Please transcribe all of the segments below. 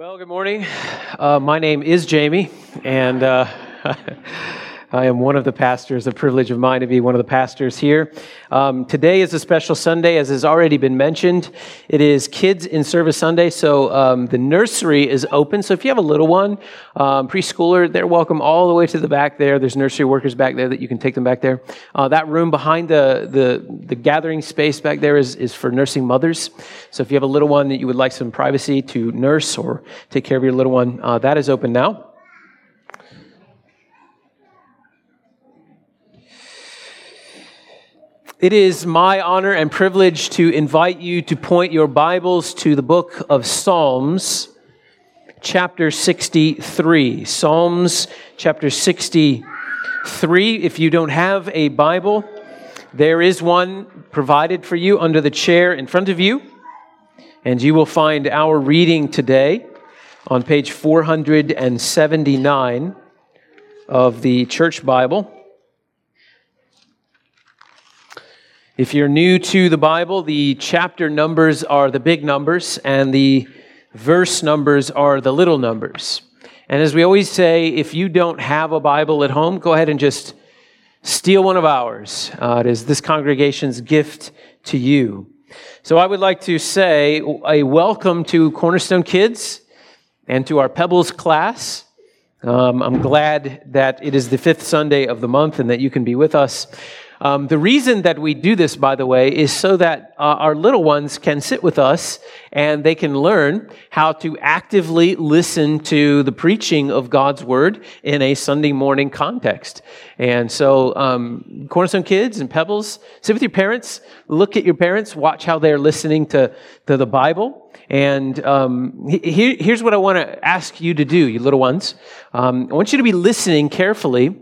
Well, good morning. Uh, my name is Jamie, and uh, I am one of the pastors, a privilege of mine to be one of the pastors here. Um, today is a special Sunday, as has already been mentioned. It is Kids in Service Sunday, so um, the nursery is open. So if you have a little one, um, preschooler, they're welcome all the way to the back there. There's nursery workers back there that you can take them back there. Uh, that room behind the, the, the gathering space back there is, is for nursing mothers. So if you have a little one that you would like some privacy to nurse or take care of your little one, uh, that is open now. It is my honor and privilege to invite you to point your Bibles to the book of Psalms, chapter 63. Psalms, chapter 63. If you don't have a Bible, there is one provided for you under the chair in front of you, and you will find our reading today on page 479 of the Church Bible. If you're new to the Bible, the chapter numbers are the big numbers and the verse numbers are the little numbers. And as we always say, if you don't have a Bible at home, go ahead and just steal one of ours. Uh, it is this congregation's gift to you. So I would like to say a welcome to Cornerstone Kids and to our Pebbles class. Um, I'm glad that it is the fifth Sunday of the month and that you can be with us. Um, the reason that we do this, by the way, is so that uh, our little ones can sit with us and they can learn how to actively listen to the preaching of God's word in a Sunday morning context. And so, um, Cornerstone Kids and Pebbles, sit with your parents, look at your parents, watch how they're listening to, to the Bible. And um, he, here's what I want to ask you to do, you little ones. Um, I want you to be listening carefully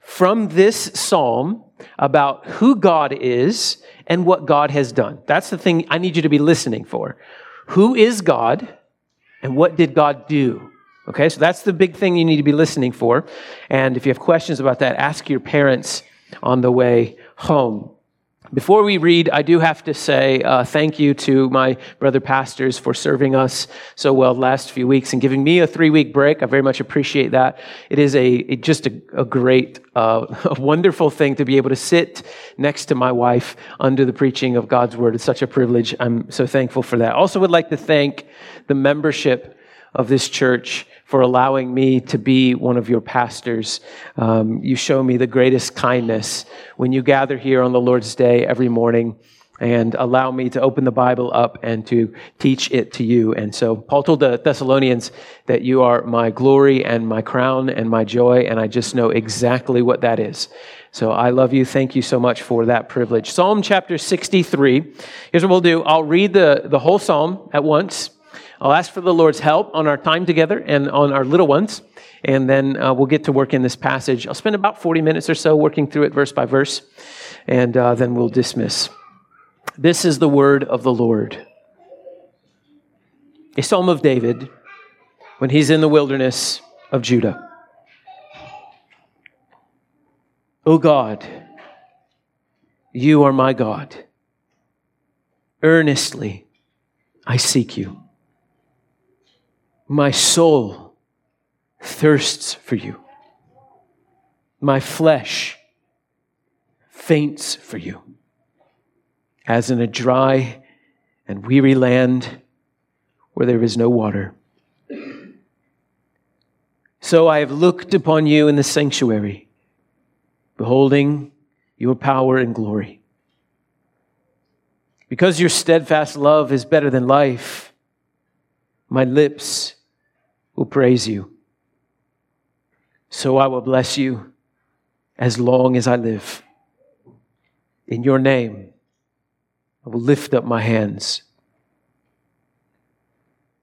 from this psalm about who God is and what God has done. That's the thing I need you to be listening for. Who is God and what did God do? Okay, so that's the big thing you need to be listening for. And if you have questions about that, ask your parents on the way home. Before we read, I do have to say uh, thank you to my brother pastors for serving us so well the last few weeks and giving me a three week break. I very much appreciate that. It is a, just a, a great, uh, a wonderful thing to be able to sit next to my wife under the preaching of God's word. It's such a privilege. I'm so thankful for that. Also, would like to thank the membership of this church for allowing me to be one of your pastors. Um, you show me the greatest kindness when you gather here on the Lord's Day every morning and allow me to open the Bible up and to teach it to you. And so Paul told the Thessalonians that you are my glory and my crown and my joy, and I just know exactly what that is. So I love you. Thank you so much for that privilege. Psalm chapter 63. Here's what we'll do. I'll read the, the whole psalm at once. I'll ask for the Lord's help on our time together and on our little ones, and then uh, we'll get to work in this passage. I'll spend about 40 minutes or so working through it verse by verse, and uh, then we'll dismiss. This is the word of the Lord. A psalm of David when he's in the wilderness of Judah. O God, you are my God. Earnestly I seek you. My soul thirsts for you. My flesh faints for you. As in a dry and weary land where there is no water. So I have looked upon you in the sanctuary, beholding your power and glory. Because your steadfast love is better than life, my lips will praise you. So I will bless you as long as I live. In your name, I will lift up my hands.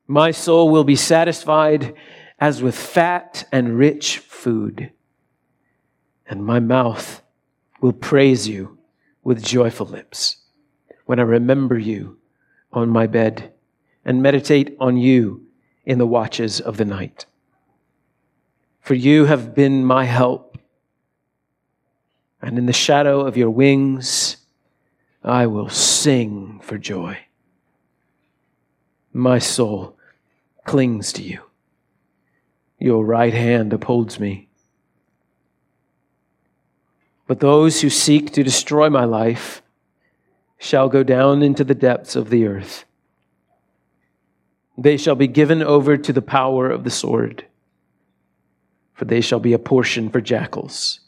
My soul will be satisfied as with fat and rich food, and my mouth will praise you with joyful lips when I remember you on my bed and meditate on you in the watches of the night. For you have been my help, and in the shadow of your wings I will sing for joy. My soul clings to you. Your right hand upholds me. But those who seek to destroy my life shall go down into the depths of the earth. They shall be given over to the power of the sword, for they shall be a portion for jackals.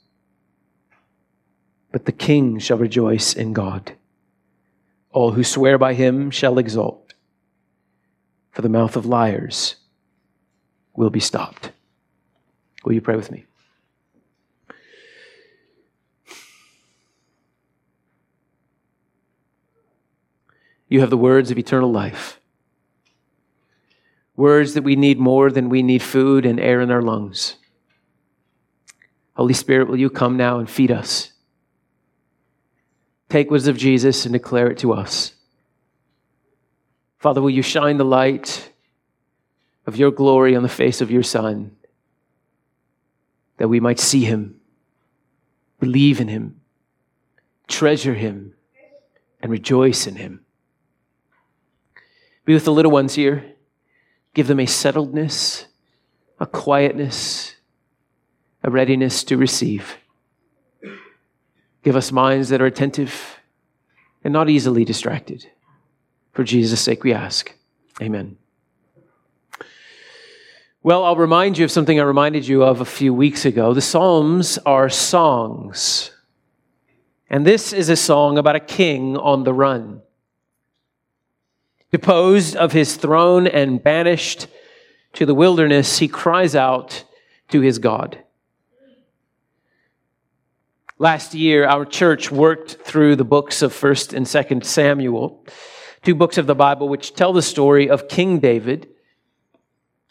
But the king shall rejoice in God. All who swear by him shall exult, for the mouth of liars will be stopped. Will you pray with me? You have the words of eternal life. Words that we need more than we need food and air in our lungs. Holy Spirit, will you come now and feed us? Take words of Jesus and declare it to us. Father, will you shine the light of your glory on the face of your Son, that we might see him, believe in him, treasure him, and rejoice in him. Be with the little ones here. Give them a settledness, a quietness, a readiness to receive. Give us minds that are attentive and not easily distracted. For Jesus' sake, we ask. Amen. Well, I'll remind you of something I reminded you of a few weeks ago. The Psalms are songs. And this is a song about a king on the run deposed of his throne and banished to the wilderness, he cries out to his God. Last year, our church worked through the books of 1st and 2nd Samuel, two books of the Bible which tell the story of King David,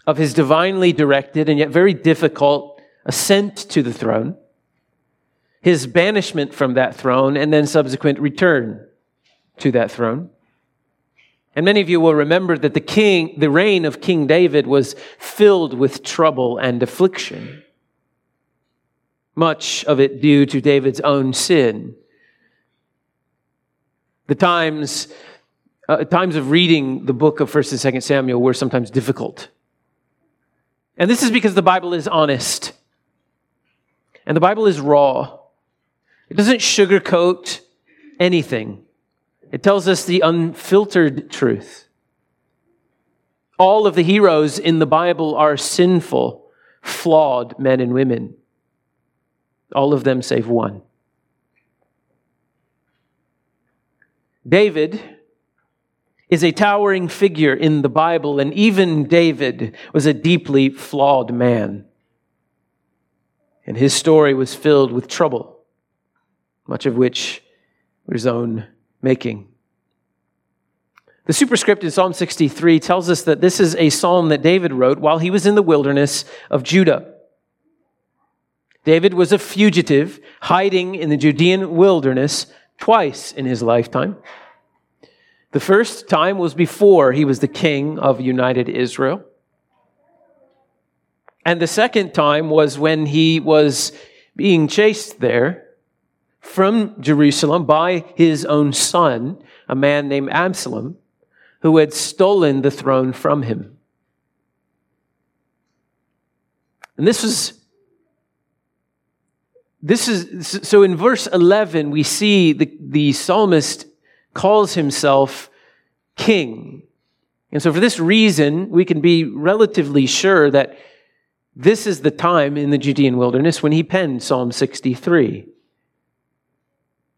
of his divinely directed and yet very difficult ascent to the throne, his banishment from that throne, and then subsequent return to that throne. And many of you will remember that the king, the reign of King David was filled with trouble and affliction. Much of it due to David's own sin. The times, uh, times of reading the book of 1st and 2nd Samuel were sometimes difficult. And this is because the Bible is honest. And the Bible is raw. It doesn't sugarcoat anything. It tells us the unfiltered truth. All of the heroes in the Bible are sinful, flawed men and women. All of them save one. David is a towering figure in the Bible, and even David was a deeply flawed man. And his story was filled with trouble, much of which was his own making. The superscript in Psalm 63 tells us that this is a psalm that David wrote while he was in the wilderness of Judah. David was a fugitive hiding in the Judean wilderness twice in his lifetime. The first time was before he was the king of united Israel. And the second time was when he was being chased there from Jerusalem by his own son, a man named Absalom, who had stolen the throne from him. And this was this is so in verse 11 we see the, the psalmist calls himself king and so for this reason we can be relatively sure that this is the time in the judean wilderness when he penned psalm 63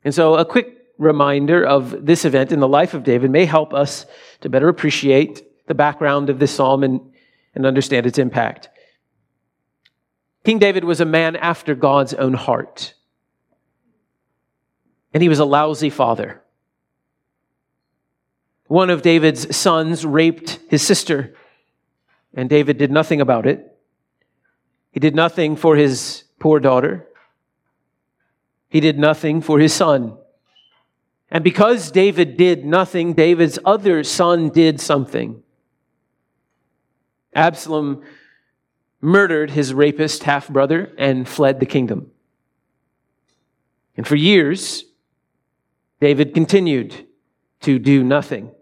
and so, a quick reminder of this event in the life of David may help us to better appreciate the background of this psalm and, and understand its impact. King David was a man after God's own heart, and he was a lousy father. One of David's sons raped his sister, and David did nothing about it. He did nothing for his poor daughter. He did nothing for his son. And because David did nothing, David's other son did something. Absalom murdered his rapist half brother and fled the kingdom. And for years, David continued to do nothing.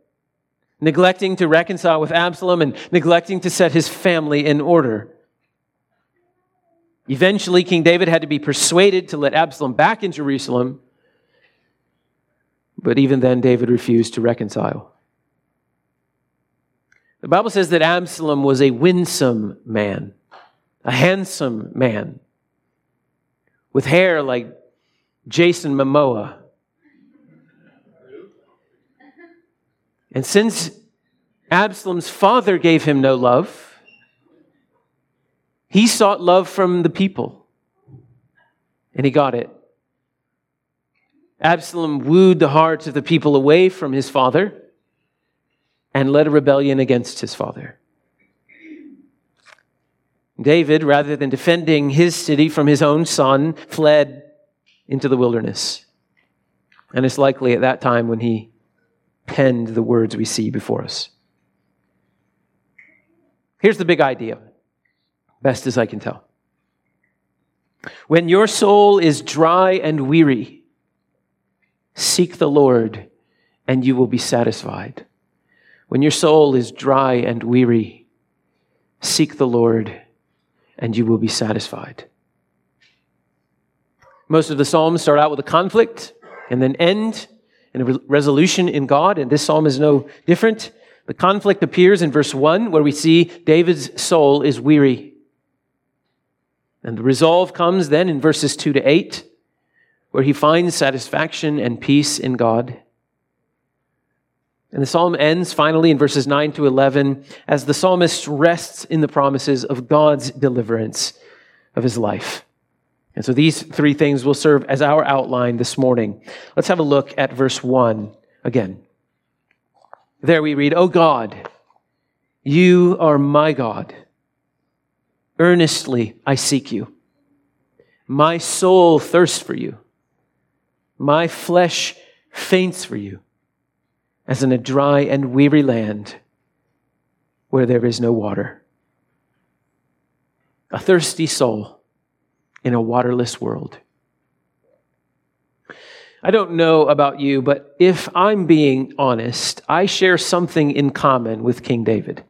neglecting to reconcile with Absalom and neglecting to set his family in order. Eventually, King David had to be persuaded to let Absalom back in Jerusalem, but even then, David refused to reconcile. The Bible says that Absalom was a winsome man, a handsome man, with hair like Jason Momoa. And since Absalom's father gave him no love, he sought love from the people. And he got it. Absalom wooed the hearts of the people away from his father and led a rebellion against his father. David, rather than defending his city from his own son, fled into the wilderness. And it's likely at that time when he penned the words we see before us. Here's the big idea, best as I can tell. When your soul is dry and weary, seek the Lord and you will be satisfied. When your soul is dry and weary, seek the Lord and you will be satisfied. Most of the Psalms start out with a conflict and then end in a resolution in God, and this psalm is no different. The conflict appears in verse 1, where we see David's soul is weary. And the resolve comes then in verses 2 to 8, where he finds satisfaction and peace in God. And the psalm ends finally in verses 9 to 11 as the psalmist rests in the promises of God's deliverance of his life. And so these three things will serve as our outline this morning. Let's have a look at verse 1 again. There we read, O God, you are my God. Earnestly I seek you. My soul thirsts for you. My flesh faints for you, as in a dry and weary land where there is no water. A thirsty soul in a waterless world. I don't know about you, but if I'm being honest, I share something in common with King David.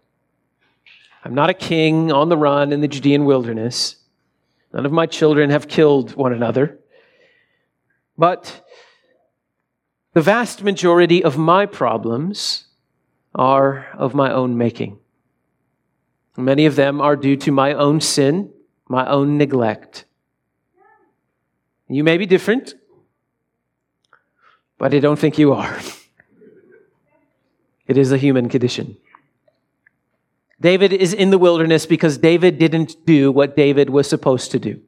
I'm not a king on the run in the Judean wilderness. None of my children have killed one another. But the vast majority of my problems are of my own making. Many of them are due to my own sin, my own neglect. You may be different, but I don't think you are. It is a human condition. David is in the wilderness because David didn't do what David was supposed to do.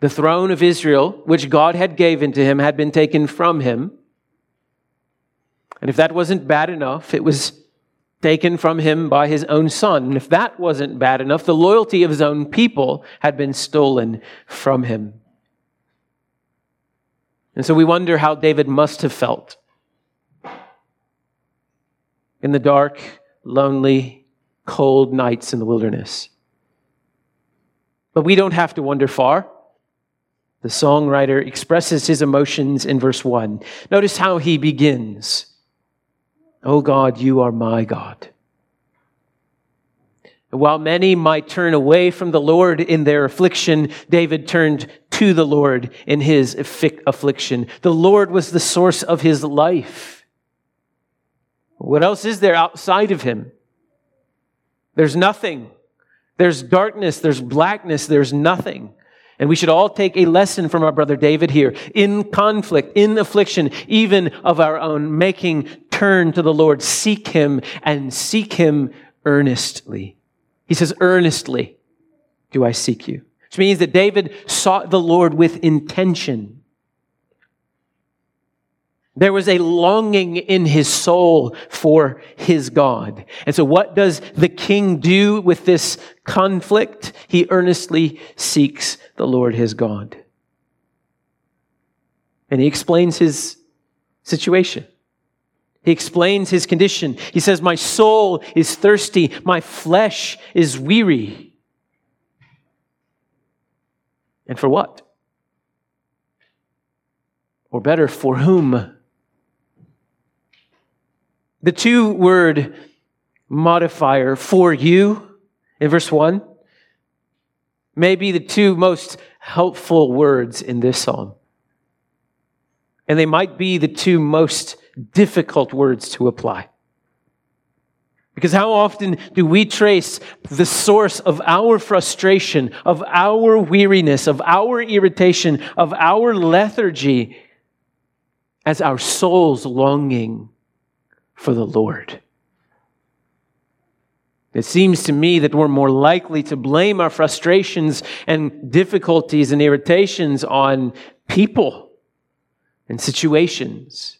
The throne of Israel, which God had given to him, had been taken from him. And if that wasn't bad enough, it was taken from him by his own son. And if that wasn't bad enough, the loyalty of his own people had been stolen from him. And so we wonder how David must have felt in the dark, lonely, cold nights in the wilderness. But we don't have to wander far. The songwriter expresses his emotions in verse 1. Notice how he begins. Oh God, you are my God. While many might turn away from the Lord in their affliction, David turned to the Lord in his affliction. The Lord was the source of his life. What else is there outside of him? There's nothing. There's darkness, there's blackness, there's nothing. And we should all take a lesson from our brother David here. In conflict, in affliction, even of our own making, turn to the Lord, seek Him, and seek Him earnestly. He says, earnestly do I seek you. Which means that David sought the Lord with intention. There was a longing in his soul for his God. And so, what does the king do with this conflict? He earnestly seeks the Lord his God. And he explains his situation. He explains his condition. He says, My soul is thirsty, my flesh is weary. And for what? Or better, for whom? The two word modifier for you in verse 1 may be the two most helpful words in this psalm. And they might be the two most difficult words to apply. Because how often do we trace the source of our frustration, of our weariness, of our irritation, of our lethargy as our soul's longing for the Lord? It seems to me that we're more likely to blame our frustrations and difficulties and irritations on people and situations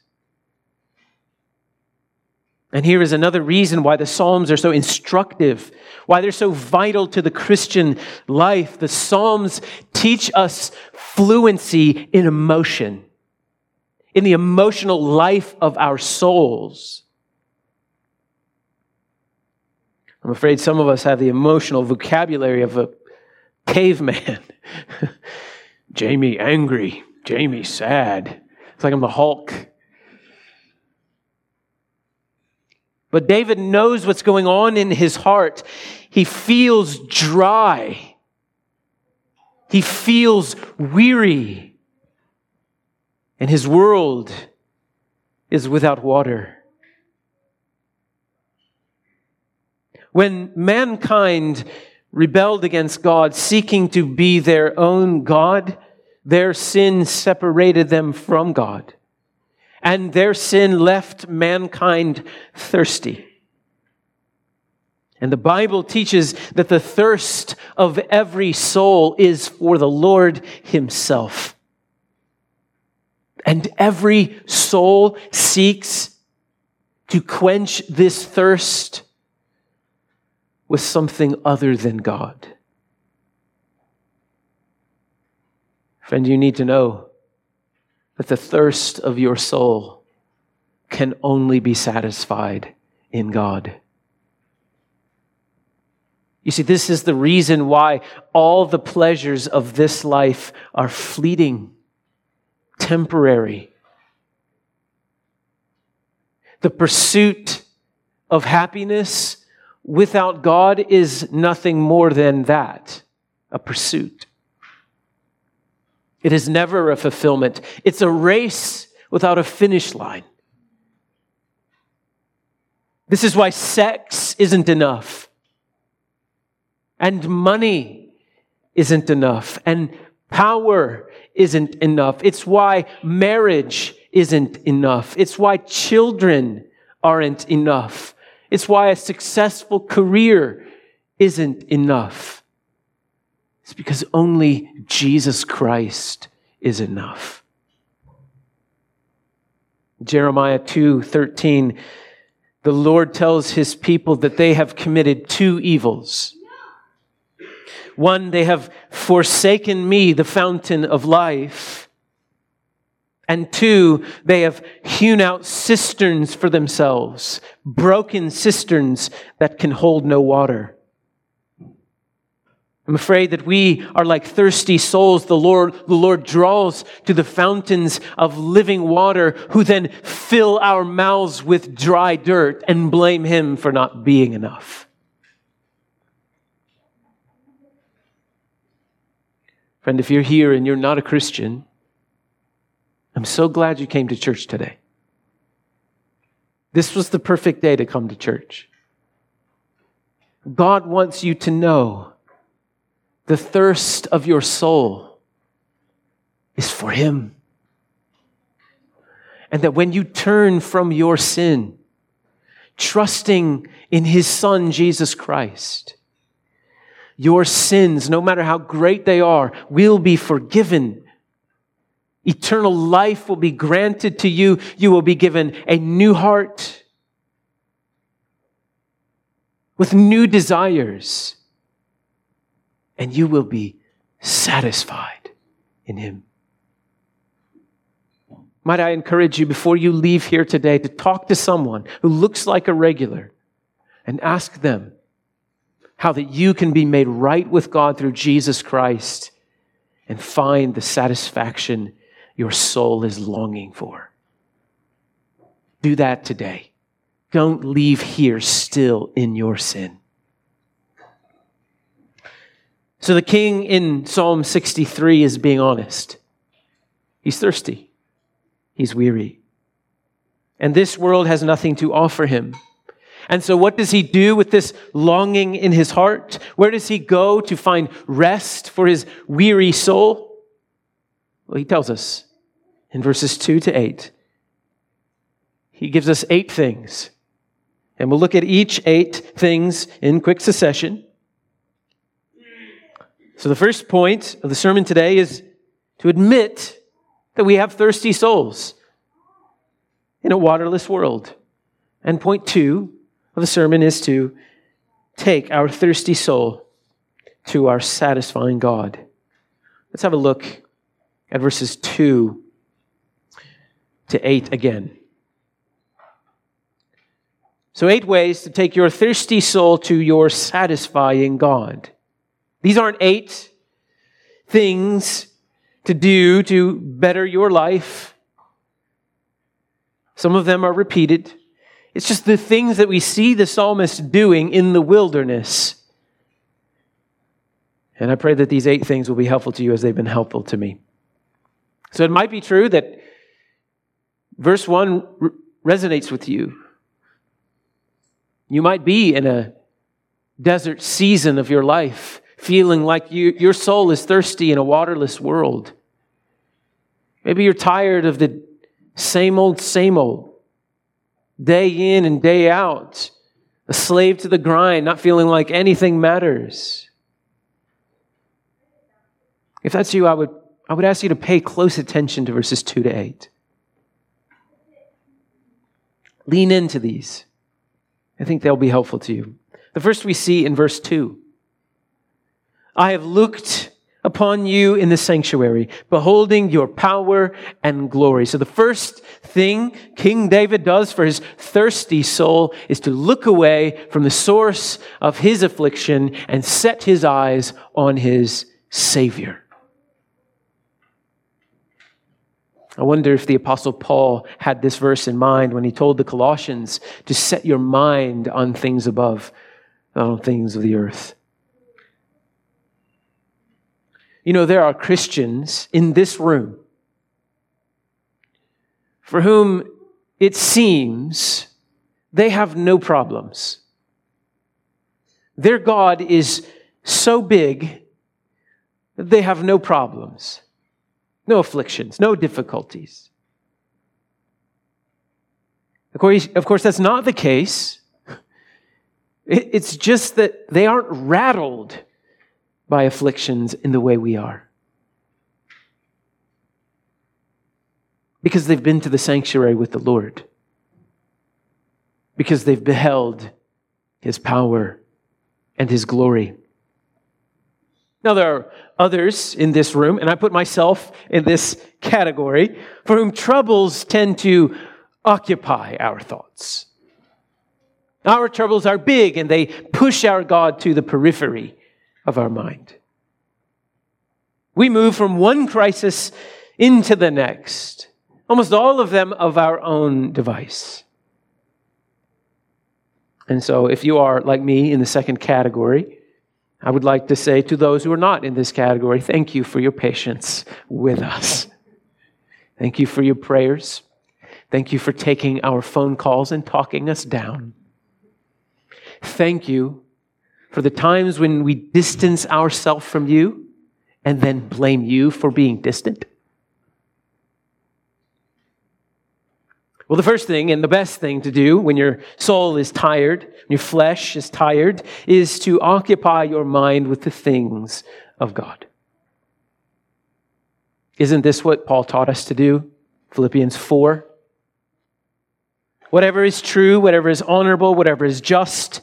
and here is another reason why the Psalms are so instructive, why they're so vital to the Christian life. The Psalms teach us fluency in emotion, in the emotional life of our souls. I'm afraid some of us have the emotional vocabulary of a caveman. Jamie angry, Jamie sad. It's like I'm the Hulk. But David knows what's going on in his heart. He feels dry. He feels weary. And his world is without water. When mankind rebelled against God, seeking to be their own God, their sin separated them from God and their sin left mankind thirsty. And the Bible teaches that the thirst of every soul is for the Lord Himself. And every soul seeks to quench this thirst with something other than God. Friend, you need to know that the thirst of your soul can only be satisfied in God. You see, this is the reason why all the pleasures of this life are fleeting, temporary. The pursuit of happiness without God is nothing more than that a pursuit. It is never a fulfillment. It's a race without a finish line. This is why sex isn't enough. And money isn't enough. And power isn't enough. It's why marriage isn't enough. It's why children aren't enough. It's why a successful career isn't enough. It's because only Jesus Christ is enough. Jeremiah 2:13 the Lord tells his people that they have committed two evils. One, they have forsaken me, the fountain of life. And two, they have hewn out cisterns for themselves, broken cisterns that can hold no water. I'm afraid that we are like thirsty souls. The Lord, the Lord draws to the fountains of living water who then fill our mouths with dry dirt and blame Him for not being enough. Friend, if you're here and you're not a Christian, I'm so glad you came to church today. This was the perfect day to come to church. God wants you to know the thirst of your soul is for Him. And that when you turn from your sin, trusting in His Son, Jesus Christ, your sins, no matter how great they are, will be forgiven. Eternal life will be granted to you. You will be given a new heart with new desires and you will be satisfied in Him. Might I encourage you before you leave here today to talk to someone who looks like a regular and ask them how that you can be made right with God through Jesus Christ and find the satisfaction your soul is longing for. Do that today. don't leave here still in your sin. So the king in Psalm 63 is being honest. He's thirsty. He's weary. And this world has nothing to offer him. And so, what does he do with this longing in his heart? Where does he go to find rest for his weary soul? Well, he tells us in verses 2 to 8. He gives us eight things. And we'll look at each eight things in quick succession. So, the first point of the sermon today is to admit that we have thirsty souls in a waterless world. And point two of the sermon is to take our thirsty soul to our satisfying God. Let's have a look at verses 2 to 8 again. So, eight ways to take your thirsty soul to your satisfying God. These aren't eight things to do to better your life. Some of them are repeated. It's just the things that we see the psalmist doing in the wilderness. And I pray that these eight things will be helpful to you as they've been helpful to me. So it might be true that verse 1 resonates with you. You might be in a desert season of your life, feeling like you, your soul is thirsty in a waterless world. Maybe you're tired of the same old, same old day in and day out, a slave to the grind, not feeling like anything matters. If that's you, I would, I would ask you to pay close attention to verses 2 to 8. Lean into these. I think they'll be helpful to you. The first we see in verse 2 I have looked upon you in the sanctuary, beholding your power and glory. So the first thing King David does for his thirsty soul is to look away from the source of his affliction and set his eyes on his Savior. I wonder if the Apostle Paul had this verse in mind when he told the Colossians to set your mind on things above, not on things of the earth. You know, there are Christians in this room for whom it seems they have no problems. Their God is so big that they have no problems, no afflictions, no difficulties. Of course, of course that's not the case. It's just that they aren't rattled by afflictions in the way we are. Because they've been to the sanctuary with the Lord. Because they've beheld his power and his glory. Now, there are others in this room, and I put myself in this category, for whom troubles tend to occupy our thoughts. Our troubles are big and they push our God to the periphery of our mind. We move from one crisis into the next, almost all of them of our own device. And so, if you are like me in the second category, I would like to say to those who are not in this category, thank you for your patience with us. Thank you for your prayers. Thank you for taking our phone calls and talking us down. Thank you for the times when we distance ourselves from you and then blame you for being distant? Well, the first thing and the best thing to do when your soul is tired, when your flesh is tired, is to occupy your mind with the things of God. Isn't this what Paul taught us to do? Philippians 4. Whatever is true, whatever is honorable, whatever is just,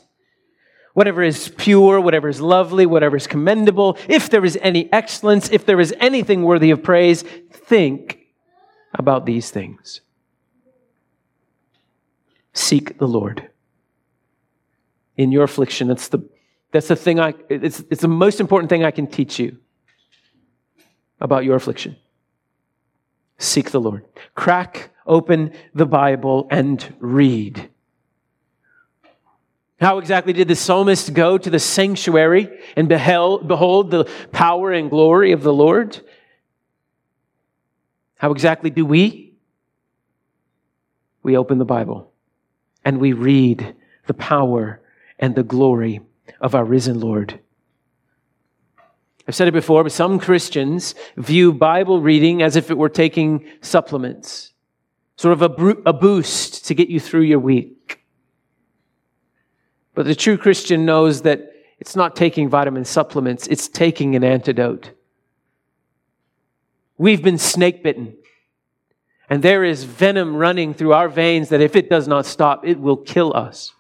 whatever is pure, whatever is lovely, whatever is commendable, if there is any excellence, if there is anything worthy of praise, think about these things. Seek the Lord. In your affliction, that's the, that's the thing I, it's, it's the most important thing I can teach you about your affliction. Seek the Lord. Crack open the Bible and read. How exactly did the psalmist go to the sanctuary and beheld, behold the power and glory of the Lord? How exactly do we? We open the Bible and we read the power and the glory of our risen Lord. I've said it before, but some Christians view Bible reading as if it were taking supplements, sort of a, a boost to get you through your week. But the true Christian knows that it's not taking vitamin supplements, it's taking an antidote. We've been snake bitten. And there is venom running through our veins that if it does not stop, it will kill us.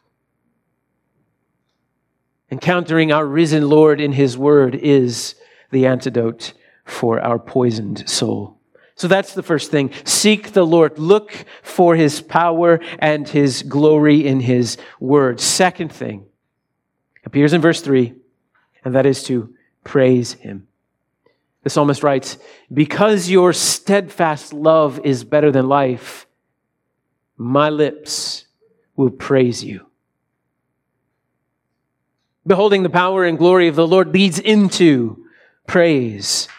Encountering our risen Lord in His Word is the antidote for our poisoned soul. So that's the first thing. Seek the Lord. Look for His power and His glory in His Word. Second thing appears in verse 3, and that is to praise Him. The psalmist writes, Because your steadfast love is better than life, my lips will praise you. Beholding the power and glory of the Lord leads into praise.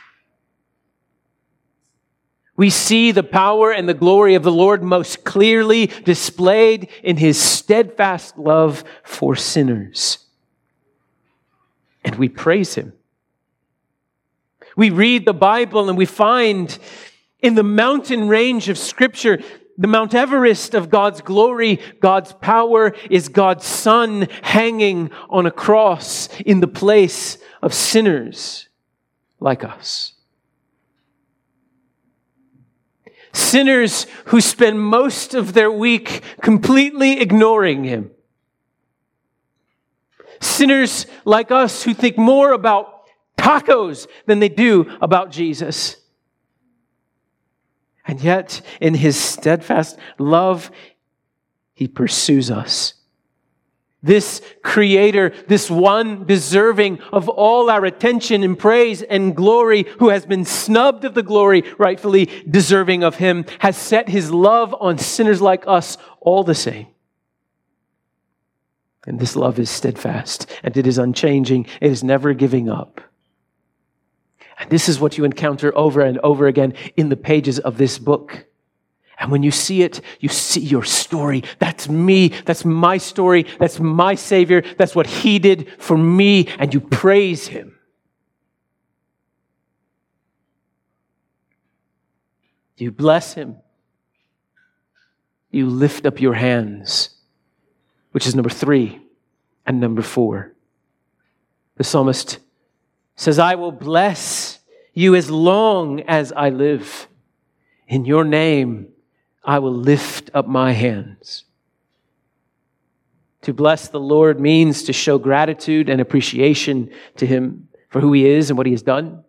We see the power and the glory of the Lord most clearly displayed in his steadfast love for sinners. And we praise him. We read the Bible and we find in the mountain range of Scripture the Mount Everest of God's glory, God's power, is God's Son hanging on a cross in the place of sinners like us. Sinners who spend most of their week completely ignoring Him. Sinners like us who think more about tacos than they do about Jesus. And yet, in his steadfast love, he pursues us. This creator, this one deserving of all our attention and praise and glory, who has been snubbed of the glory rightfully deserving of him, has set his love on sinners like us all the same. And this love is steadfast and it is unchanging. It is never giving up. And this is what you encounter over and over again in the pages of this book. And when you see it, you see your story. That's me. That's my story. That's my Savior. That's what He did for me. And you praise Him. You bless Him. You lift up your hands, which is number three and number four. The psalmist says, I will bless you as long as I live. In your name, I will lift up my hands. To bless the Lord means to show gratitude and appreciation to Him for who He is and what He has done.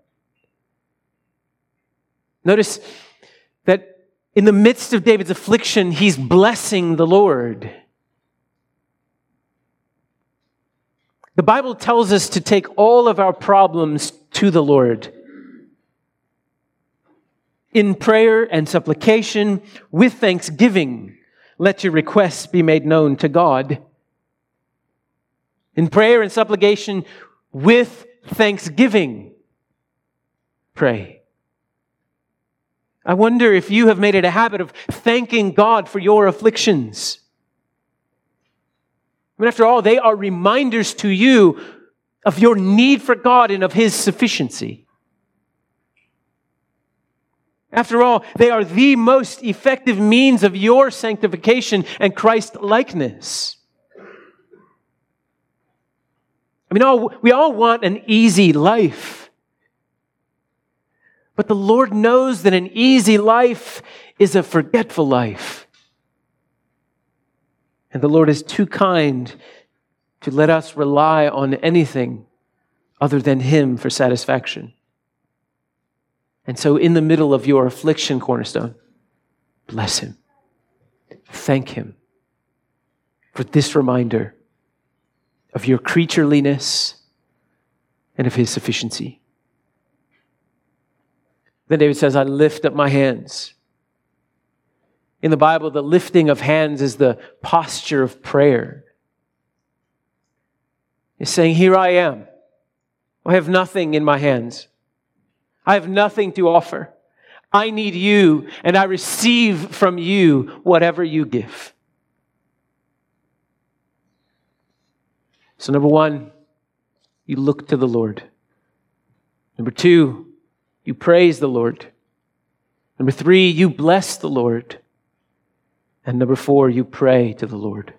Notice that in the midst of David's affliction, he's blessing the Lord. The Bible tells us to take all of our problems to the Lord. In prayer and supplication with thanksgiving, let your requests be made known to God. In prayer and supplication with thanksgiving, pray. I wonder if you have made it a habit of thanking God for your afflictions. I mean, after all, they are reminders to you of your need for God and of His sufficiency. After all, they are the most effective means of your sanctification and Christ likeness. I mean, all, we all want an easy life. But the Lord knows that an easy life is a forgetful life. And the Lord is too kind to let us rely on anything other than Him for satisfaction. And so, in the middle of your affliction, Cornerstone, bless Him. Thank Him for this reminder of your creatureliness and of His sufficiency. Then David says, I lift up my hands. In the Bible, the lifting of hands is the posture of prayer. is saying, Here I am. I have nothing in my hands. I have nothing to offer. I need you, and I receive from you whatever you give. So, number one, you look to the Lord. Number two, you praise the Lord. Number three, you bless the Lord. And number four, you pray to the Lord.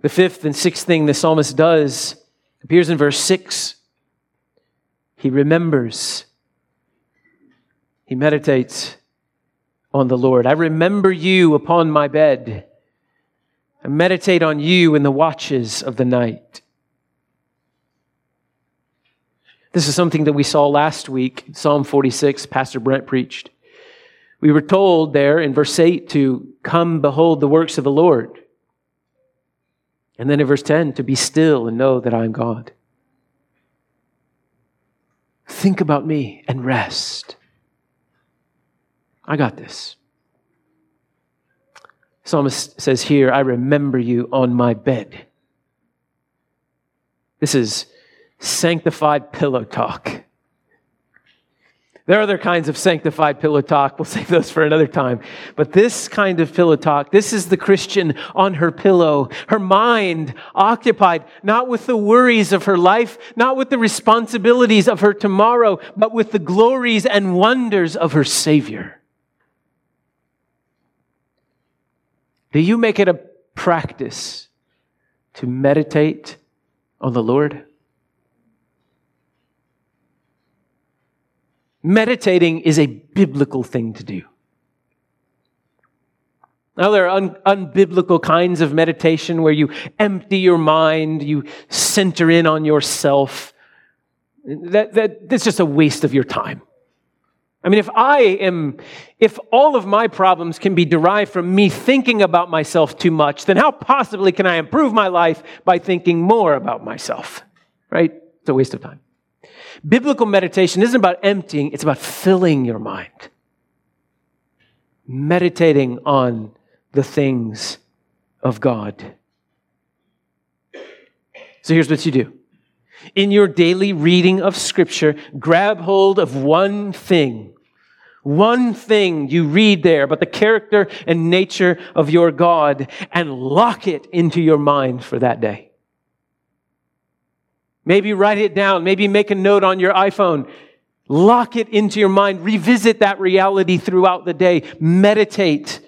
The fifth and sixth thing the psalmist does appears in verse six. He remembers, he meditates on the Lord. I remember you upon my bed. I meditate on you in the watches of the night. This is something that we saw last week, Psalm 46, Pastor Brent preached. We were told there in verse 8 to come behold the works of the Lord. And then in verse 10, to be still and know that I am God. Think about me and rest. I got this. Psalmist says here, I remember you on my bed. This is sanctified pillow talk. There are other kinds of sanctified pillow talk. We'll save those for another time. But this kind of pillow talk, this is the Christian on her pillow, her mind occupied not with the worries of her life, not with the responsibilities of her tomorrow, but with the glories and wonders of her Savior. Do you make it a practice to meditate on the Lord? Meditating is a biblical thing to do. Now, there are un- unbiblical kinds of meditation where you empty your mind, you center in on yourself. That, that, that's just a waste of your time. I mean, if I am, if all of my problems can be derived from me thinking about myself too much, then how possibly can I improve my life by thinking more about myself? Right? It's a waste of time. Biblical meditation isn't about emptying, it's about filling your mind. Meditating on the things of God. So here's what you do. In your daily reading of Scripture, grab hold of one thing. One thing you read there about the character and nature of your God and lock it into your mind for that day. Maybe write it down. Maybe make a note on your iPhone. Lock it into your mind. Revisit that reality throughout the day. Meditate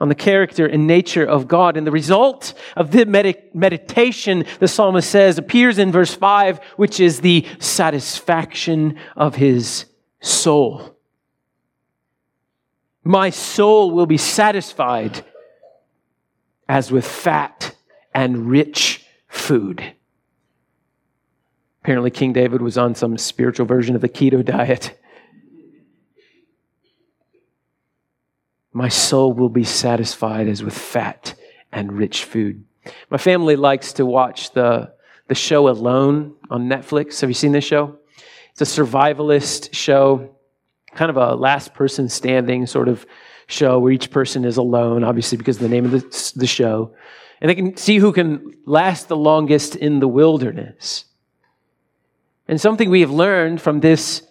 on the character and nature of God. And the result of the med- meditation, the psalmist says, appears in verse 5, which is the satisfaction of his soul. My soul will be satisfied as with fat and rich food. Apparently, King David was on some spiritual version of the keto diet. My soul will be satisfied as with fat and rich food. My family likes to watch the, the show Alone on Netflix. Have you seen this show? It's a survivalist show, kind of a last person standing sort of show where each person is alone, obviously, because of the name of the, the show. And they can see who can last the longest in the wilderness. And something we have learned from this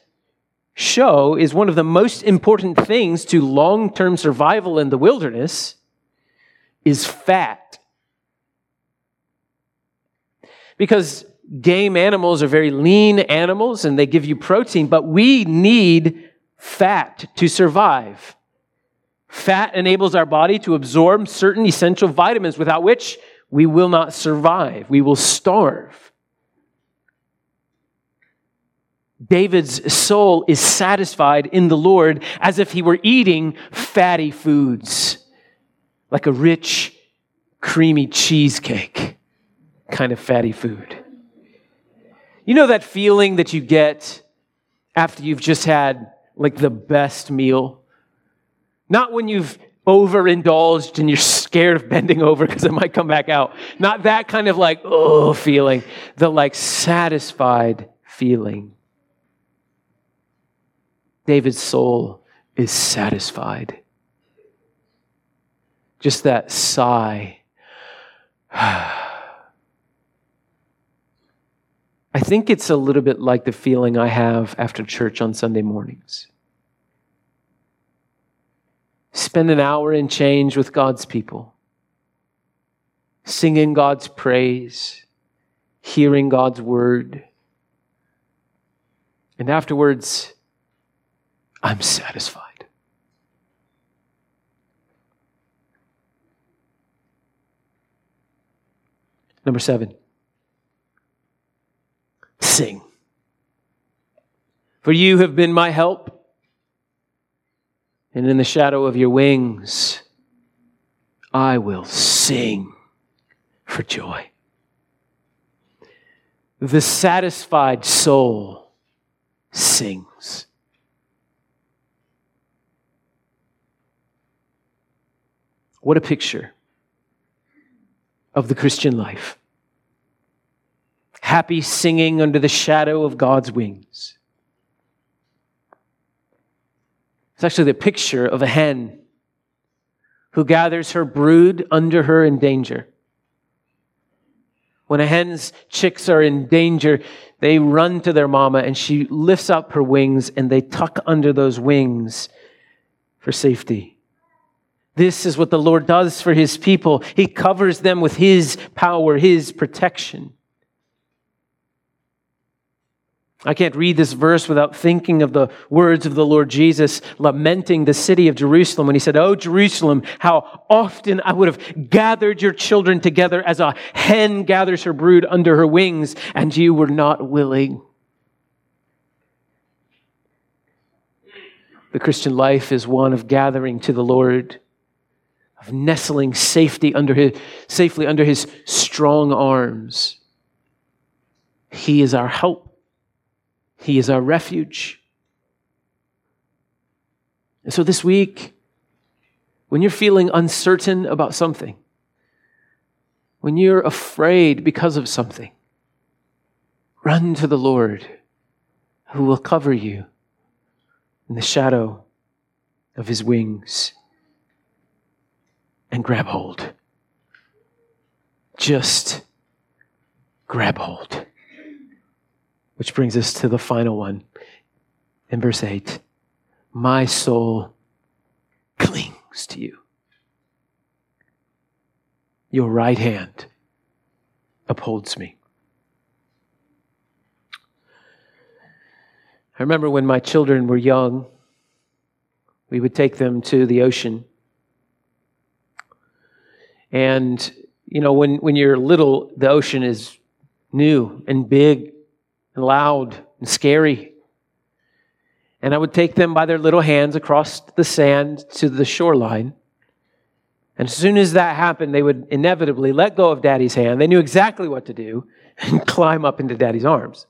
show is one of the most important things to long term survival in the wilderness is fat. Because game animals are very lean animals and they give you protein, but we need fat to survive. Fat enables our body to absorb certain essential vitamins without which we will not survive. We will starve. David's soul is satisfied in the Lord as if he were eating fatty foods, like a rich, creamy cheesecake kind of fatty food. You know that feeling that you get after you've just had like the best meal? Not when you've overindulged and you're scared of bending over because it might come back out. Not that kind of like, oh, feeling. The like satisfied feeling. David's soul is satisfied. Just that sigh. I think it's a little bit like the feeling I have after church on Sunday mornings. Spend an hour in change with God's people, singing God's praise, hearing God's word. And afterwards, I'm satisfied. Number seven, sing. For you have been my help, and in the shadow of your wings, I will sing for joy. The satisfied soul sings. What a picture of the Christian life. Happy singing under the shadow of God's wings. It's actually the picture of a hen who gathers her brood under her in danger. When a hen's chicks are in danger, they run to their mama and she lifts up her wings and they tuck under those wings for safety. This is what the Lord does for his people. He covers them with his power, his protection. I can't read this verse without thinking of the words of the Lord Jesus lamenting the city of Jerusalem when he said, Oh, Jerusalem, how often I would have gathered your children together as a hen gathers her brood under her wings, and you were not willing. The Christian life is one of gathering to the Lord of nestling safety under his, safely under his strong arms. He is our help. He is our refuge. And so this week, when you're feeling uncertain about something, when you're afraid because of something, run to the Lord who will cover you in the shadow of his wings and grab hold. Just grab hold. Which brings us to the final one in verse 8 My soul clings to you. Your right hand upholds me. I remember when my children were young, we would take them to the ocean and, you know, when, when you're little, the ocean is new and big and loud and scary. And I would take them by their little hands across the sand to the shoreline. And as soon as that happened, they would inevitably let go of daddy's hand. They knew exactly what to do and climb up into daddy's arms.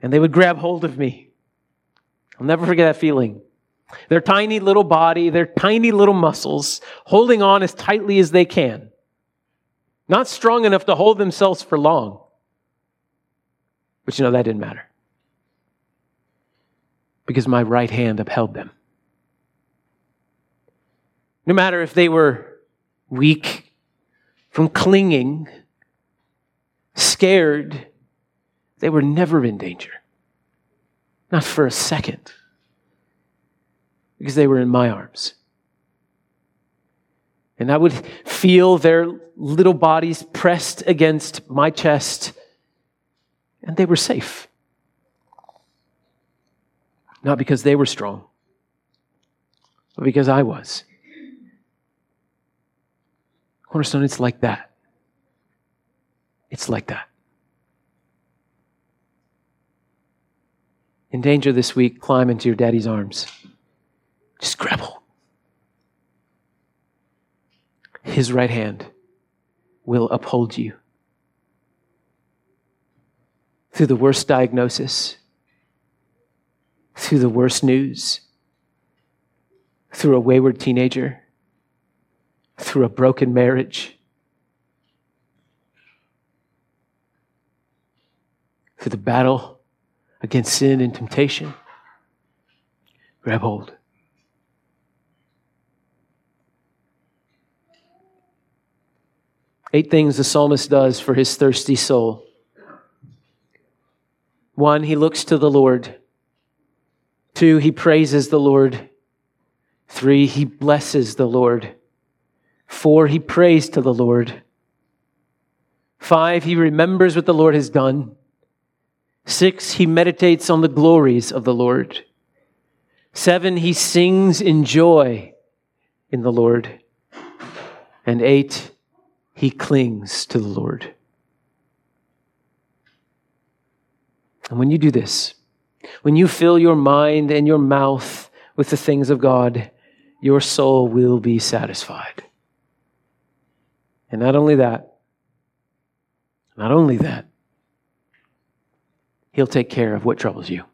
And they would grab hold of me. I'll never forget that feeling. Their tiny little body, their tiny little muscles, holding on as tightly as they can. Not strong enough to hold themselves for long. But you know, that didn't matter. Because my right hand upheld them. No matter if they were weak from clinging, scared, they were never in danger. Not for a second because they were in my arms. And I would feel their little bodies pressed against my chest, and they were safe. Not because they were strong, but because I was. Cornerstone, it's like that. It's like that. In danger this week, climb into your daddy's arms. Grab. His right hand will uphold you through the worst diagnosis, through the worst news, through a wayward teenager, through a broken marriage, through the battle against sin and temptation. Grab hold. Eight things the psalmist does for his thirsty soul. One, he looks to the Lord. Two, he praises the Lord. Three, he blesses the Lord. Four, he prays to the Lord. Five, he remembers what the Lord has done. Six, he meditates on the glories of the Lord. Seven, he sings in joy in the Lord. And eight, he clings to the Lord. And when you do this, when you fill your mind and your mouth with the things of God, your soul will be satisfied. And not only that, not only that, He'll take care of what troubles you.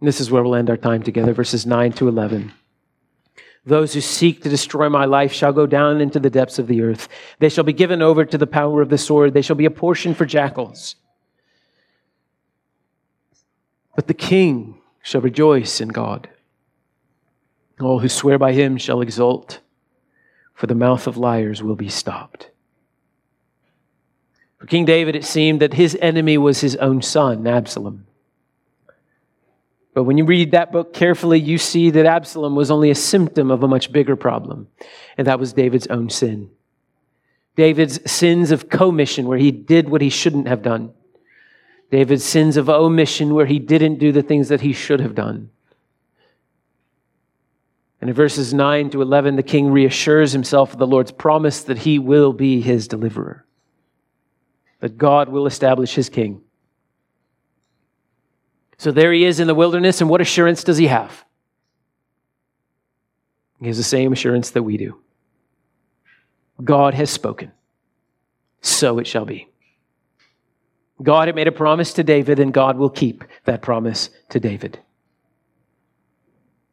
And this is where we'll end our time together, verses 9 to 11. Those who seek to destroy my life shall go down into the depths of the earth. They shall be given over to the power of the sword. They shall be a portion for jackals. But the king shall rejoice in God. All who swear by him shall exult, for the mouth of liars will be stopped. For King David, it seemed that his enemy was his own son, Absalom. But when you read that book carefully, you see that Absalom was only a symptom of a much bigger problem, and that was David's own sin. David's sins of commission, where he did what he shouldn't have done. David's sins of omission, where he didn't do the things that he should have done. And in verses 9 to 11, the king reassures himself of the Lord's promise that he will be his deliverer, that God will establish his king. So there he is in the wilderness, and what assurance does he have? He has the same assurance that we do God has spoken, so it shall be. God had made a promise to David, and God will keep that promise to David.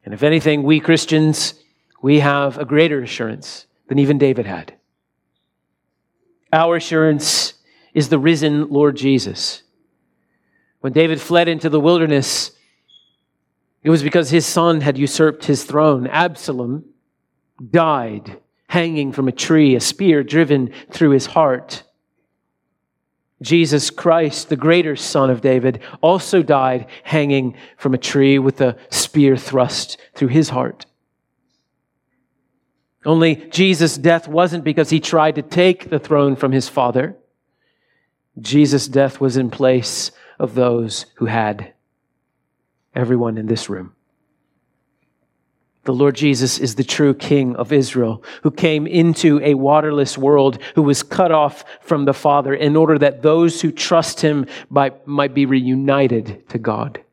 And if anything, we Christians, we have a greater assurance than even David had. Our assurance is the risen Lord Jesus. When David fled into the wilderness, it was because his son had usurped his throne. Absalom died hanging from a tree, a spear driven through his heart. Jesus Christ, the greater son of David, also died hanging from a tree with a spear thrust through his heart. Only Jesus' death wasn't because he tried to take the throne from his father. Jesus' death was in place of those who had. Everyone in this room. The Lord Jesus is the true King of Israel who came into a waterless world, who was cut off from the Father in order that those who trust him might, be reunited to God.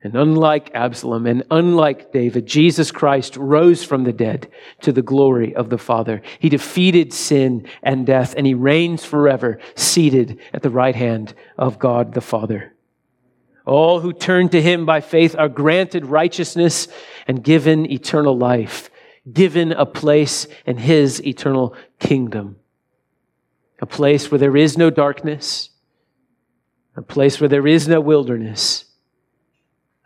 And unlike Absalom and unlike David, Jesus Christ rose from the dead to the glory of the Father. He defeated sin and death, and he reigns forever, seated at the right hand of God the Father. All who turn to him by faith are granted righteousness and given eternal life, given a place in his eternal kingdom. A place where there is no darkness, a place where there is no wilderness,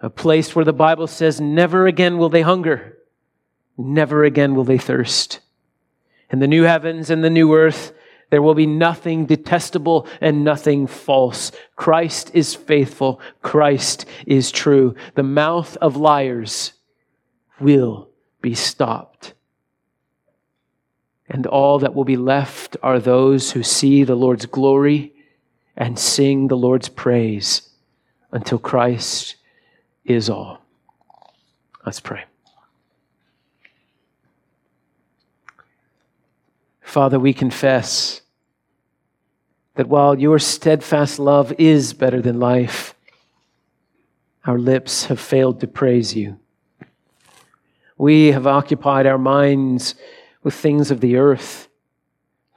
a place where the Bible says, never again will they hunger, never again will they thirst. In the new heavens and the new earth, there will be nothing detestable and nothing false. Christ is faithful. Christ is true. The mouth of liars will be stopped. And all that will be left are those who see the Lord's glory and sing the Lord's praise until Christ is all. Let's pray. Father, we confess that while your steadfast love is better than life, our lips have failed to praise you. We have occupied our minds with things of the earth,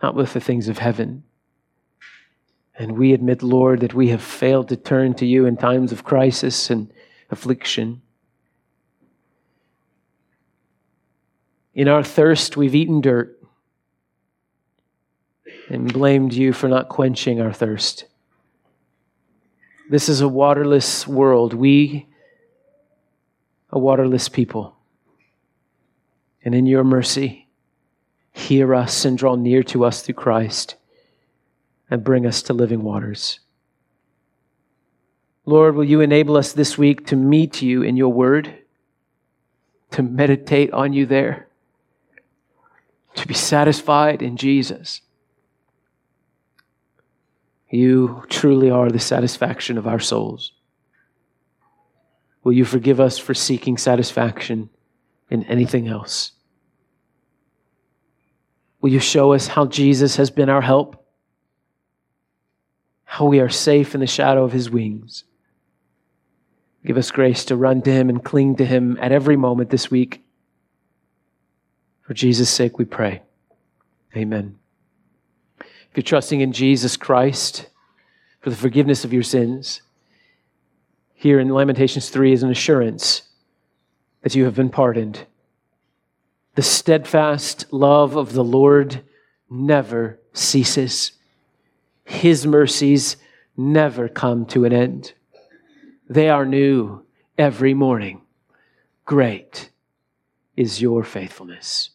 not with the things of heaven. And we admit, Lord, that we have failed to turn to you in times of crisis and affliction. In our thirst, we've eaten dirt and blamed you for not quenching our thirst. This is a waterless world. We, a waterless people. And in your mercy, hear us and draw near to us through Christ and bring us to living waters. Lord, will you enable us this week to meet you in your word, to meditate on you there, to be satisfied in Jesus? You truly are the satisfaction of our souls. Will you forgive us for seeking satisfaction in anything else? Will you show us how Jesus has been our help? How we are safe in the shadow of his wings? Give us grace to run to him and cling to him at every moment this week. For Jesus' sake, we pray. Amen. If you're trusting in Jesus Christ for the forgiveness of your sins, here in Lamentations 3 is an assurance that you have been pardoned. The steadfast love of the Lord never ceases. His mercies never come to an end. They are new every morning. Great is your faithfulness.